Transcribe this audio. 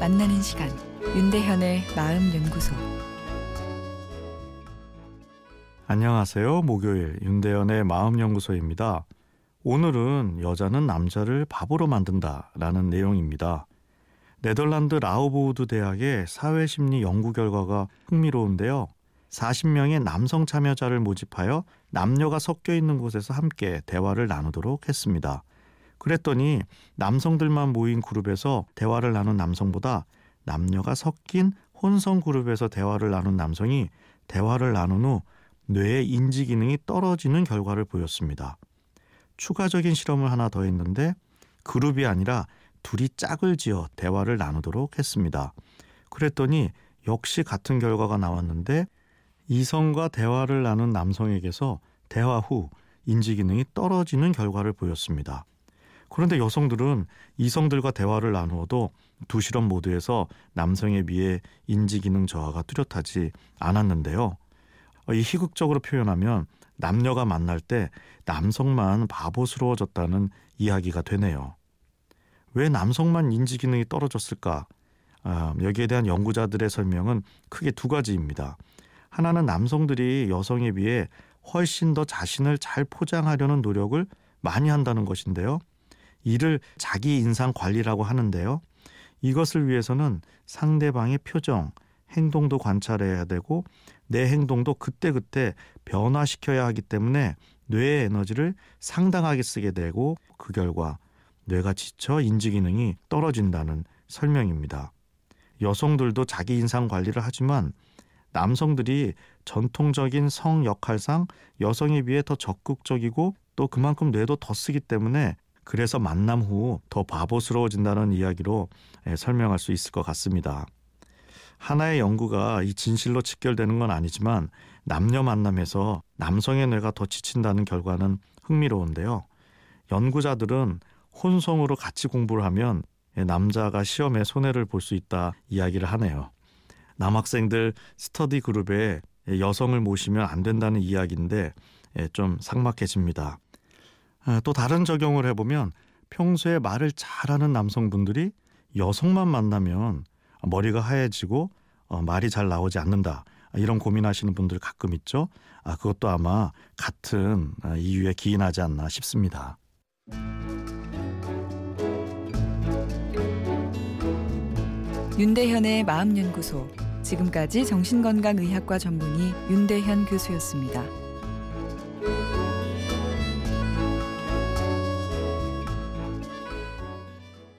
만나는 시간 윤대현의 마음 연구소 안녕하세요. 목요일 윤대현의 마음 연구소입니다. 오늘은 여자는 남자를 바보로 만든다라는 내용입니다. 네덜란드 라우보우드 대학의 사회심리 연구 결과가 흥미로운데요. 40명의 남성 참여자를 모집하여 남녀가 섞여 있는 곳에서 함께 대화를 나누도록 했습니다. 그랬더니 남성들만 모인 그룹에서 대화를 나눈 남성보다 남녀가 섞인 혼성 그룹에서 대화를 나눈 남성이 대화를 나눈 후 뇌의 인지 기능이 떨어지는 결과를 보였습니다. 추가적인 실험을 하나 더 했는데 그룹이 아니라 둘이 짝을 지어 대화를 나누도록 했습니다. 그랬더니 역시 같은 결과가 나왔는데 이성과 대화를 나눈 남성에게서 대화 후 인지 기능이 떨어지는 결과를 보였습니다. 그런데 여성들은 이성들과 대화를 나누어도 두 실험 모두에서 남성에 비해 인지 기능 저하가 뚜렷하지 않았는데요. 이 희극적으로 표현하면 남녀가 만날 때 남성만 바보스러워졌다는 이야기가 되네요. 왜 남성만 인지 기능이 떨어졌을까? 아, 여기에 대한 연구자들의 설명은 크게 두 가지입니다. 하나는 남성들이 여성에 비해 훨씬 더 자신을 잘 포장하려는 노력을 많이 한다는 것인데요. 이를 자기 인상 관리라고 하는데요. 이것을 위해서는 상대방의 표정, 행동도 관찰해야 되고 내 행동도 그때그때 변화시켜야 하기 때문에 뇌의 에너지를 상당하게 쓰게 되고 그 결과 뇌가 지쳐 인지 기능이 떨어진다는 설명입니다. 여성들도 자기 인상 관리를 하지만 남성들이 전통적인 성 역할상 여성에 비해 더 적극적이고 또 그만큼 뇌도 더 쓰기 때문에 그래서 만남 후 더 바보스러워진다는 이야기로 예, 설명할 수 있을 것 같습니다. 하나의 연구가 이 진실로 직결되는 건 아니지만 남녀 만남에서 남성의 뇌가 더 지친다는 결과는 흥미로운데요. 연구자들은 혼성으로 같이 공부를 하면 남자가 시험에 손해를 볼 수 있다 이야기를 하네요. 남학생들 스터디 그룹에 여성을 모시면 안 된다는 이야기인데 좀 삭막해집니다. 아, 또 다른 적용을 해보면 평소에 말을 잘하는 남성분들이 여성만 만나면 머리가 하얘지고 어, 말이 잘 나오지 않는다. 이런 고민하시는 분들 가끔 있죠. 아, 그것도 아마 같은 아, 이유에 기인하지 않나 싶습니다. 윤대현의 마음연구소 지금까지 정신건강의학과 전문의 윤대현 교수였습니다.